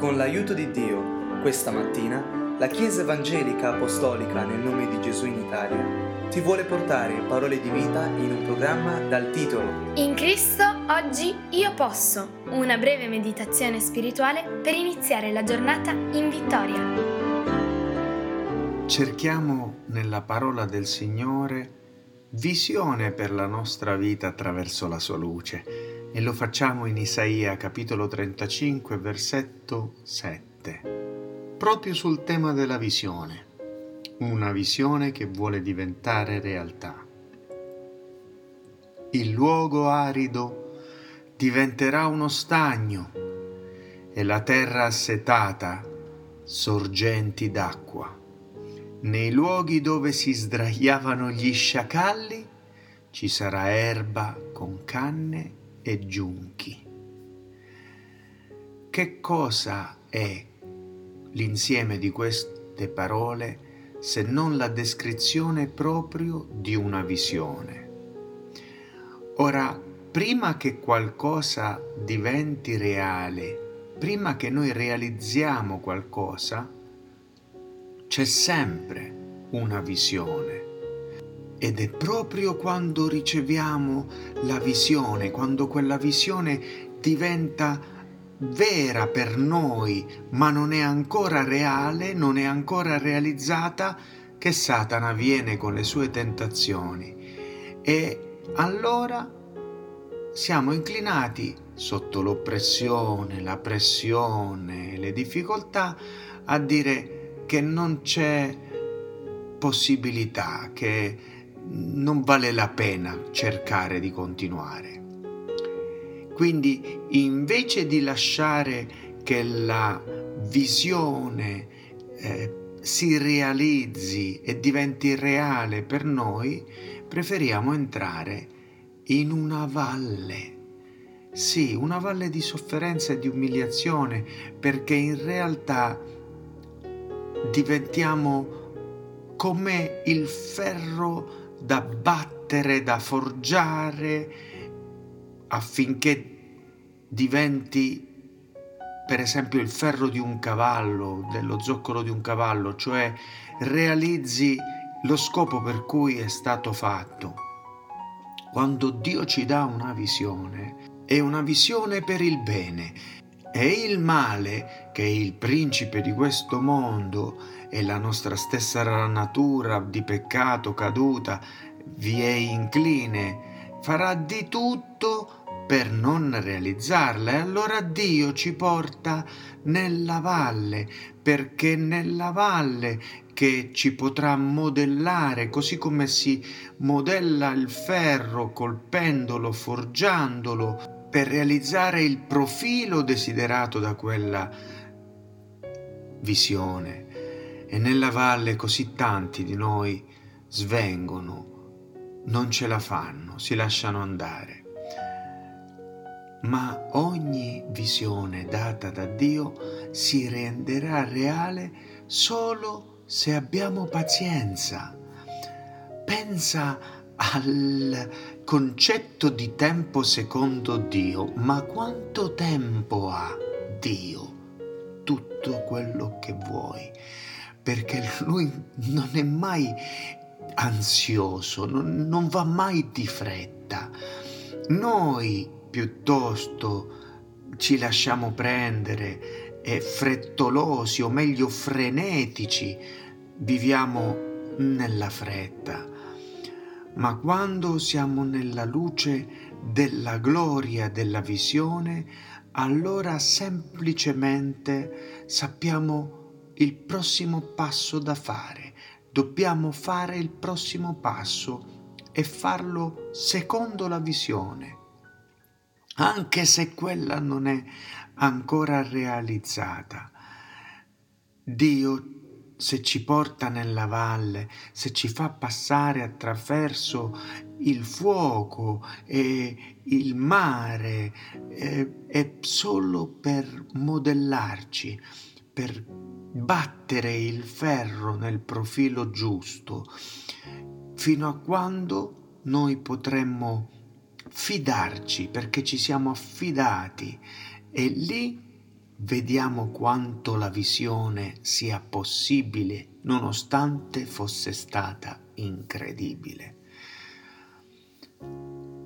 Con l'aiuto di Dio, questa mattina, la Chiesa Evangelica Apostolica nel nome di Gesù in Italia ti vuole portare parole di vita in un programma dal titolo In Cristo oggi io posso, una breve meditazione spirituale per iniziare la giornata in vittoria. Cerchiamo nella parola del Signore visione per la nostra vita attraverso la sua luce e lo facciamo in Isaia capitolo 35 versetto 7, proprio sul tema della visione, una visione che vuole diventare realtà. Il luogo arido diventerà uno stagno e la terra assetata sorgenti d'acqua. Nei luoghi dove si sdraiavano gli sciacalli ci sarà erba con canne e giunchi. Che cosa è l'insieme di queste parole se non la descrizione proprio di una visione? Ora, prima che qualcosa diventi reale, prima che noi realizziamo qualcosa, c'è sempre una visione. Ed è proprio quando riceviamo la visione, quando quella visione diventa vera per noi, ma non è ancora reale, non è ancora realizzata, che Satana viene con le sue tentazioni. E allora siamo inclinati sotto l'oppressione, la pressione, le difficoltà a dire che non c'è possibilità, che non vale la pena cercare di continuare. Quindi invece di lasciare che la visione eh, si realizzi e diventi reale per noi, preferiamo entrare in una valle. Sì, una valle di sofferenza e di umiliazione, perché in realtà diventiamo come il ferro da battere, da forgiare affinché diventi per esempio il ferro di un cavallo, dello zoccolo di un cavallo, cioè realizzi lo scopo per cui è stato fatto. Quando Dio ci dà una visione, è una visione per il bene e il male, che è il principe di questo mondo e la nostra stessa natura di peccato caduta, vi è incline, farà di tutto per non realizzarla. E allora Dio ci porta nella valle, perché nella valle che ci potrà modellare, così come si modella il ferro colpendolo, forgiandolo, per realizzare il profilo desiderato da quella visione. E nella valle così tanti di noi svengono, non ce la fanno, si lasciano andare. Ma ogni visione data da Dio si renderà reale solo se abbiamo pazienza. Pensa al concetto di tempo secondo Dio, ma quanto tempo ha Dio? Tutto quello che vuoi, perché Lui non è mai ansioso, non, non va mai di fretta. Noi piuttosto ci lasciamo prendere e frettolosi o meglio frenetici, viviamo nella fretta ma quando siamo nella luce della gloria della visione, allora semplicemente sappiamo il prossimo passo da fare. Dobbiamo fare il prossimo passo e farlo secondo la visione, anche se quella non è ancora realizzata. Dio se ci porta nella valle, se ci fa passare attraverso il fuoco e il mare, eh, è solo per modellarci, per battere il ferro nel profilo giusto, fino a quando noi potremmo fidarci perché ci siamo affidati e lì vediamo quanto la visione sia possibile nonostante fosse stata incredibile.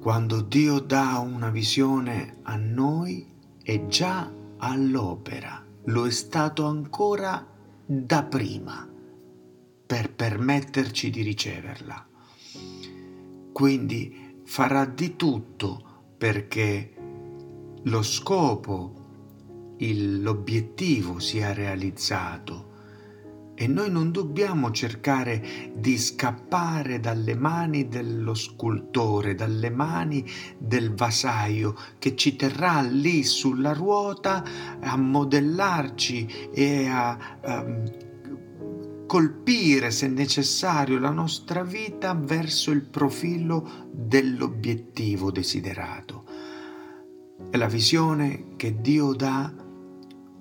Quando Dio dà una visione a noi è già all'opera, lo è stato ancora da prima per permetterci di riceverla. Quindi farà di tutto perché lo scopo il, l'obiettivo sia realizzato e noi non dobbiamo cercare di scappare dalle mani dello scultore, dalle mani del vasaio che ci terrà lì sulla ruota a modellarci e a, a colpire, se necessario, la nostra vita verso il profilo dell'obiettivo desiderato. E la visione che Dio dà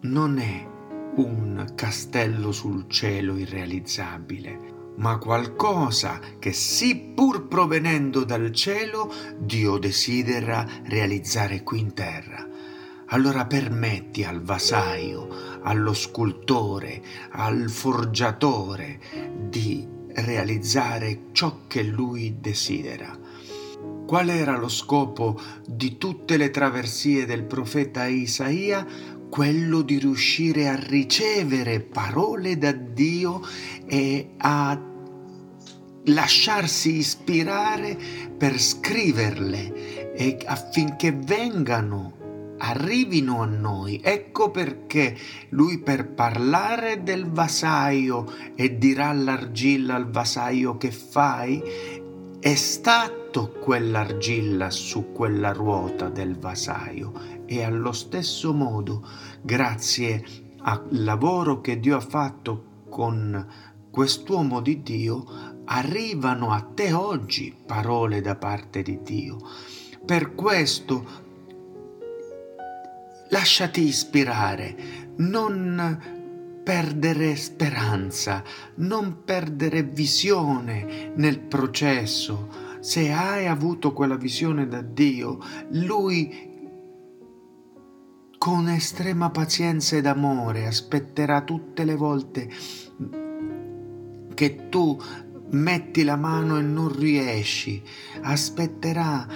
non è un castello sul cielo irrealizzabile, ma qualcosa che sì pur provenendo dal cielo Dio desidera realizzare qui in terra. Allora permetti al vasaio, allo scultore, al forgiatore di realizzare ciò che lui desidera. Qual era lo scopo di tutte le traversie del profeta Isaia? Quello di riuscire a ricevere parole da Dio e a lasciarsi ispirare per scriverle e affinché vengano arrivino a noi. Ecco perché lui per parlare del vasaio e dirà all'argilla al vasaio che fai, è stato quell'argilla su quella ruota del vasaio e allo stesso modo, grazie al lavoro che Dio ha fatto con quest'uomo di Dio, arrivano a te oggi parole da parte di Dio. Per questo lasciati ispirare, non perdere speranza, non perdere visione nel processo. Se hai avuto quella visione da Dio, Lui con estrema pazienza ed amore aspetterà tutte le volte che tu metti la mano e non riesci, aspetterà.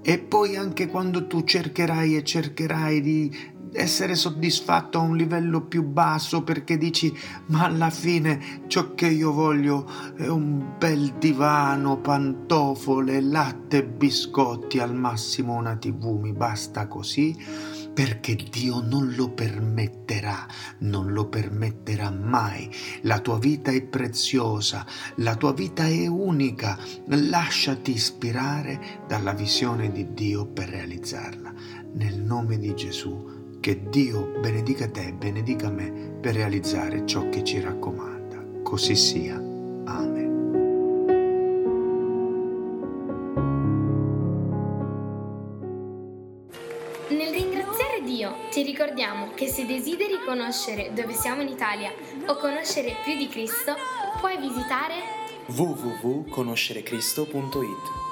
E poi anche quando tu cercherai e cercherai di essere soddisfatto a un livello più basso perché dici ma alla fine ciò che io voglio è un bel divano, pantofole, latte biscotti, al massimo una tv, mi basta così perché Dio non lo permetterà, non lo permetterà mai. La tua vita è preziosa, la tua vita è unica, lasciati ispirare dalla visione di Dio per realizzarla. Nel nome di Gesù, che Dio benedica te, benedica me per realizzare ciò che ci raccomanda. Così sia. Amen. Ti ricordiamo che se desideri conoscere dove siamo in Italia o conoscere più di Cristo, puoi visitare www.conoscerecristo.it.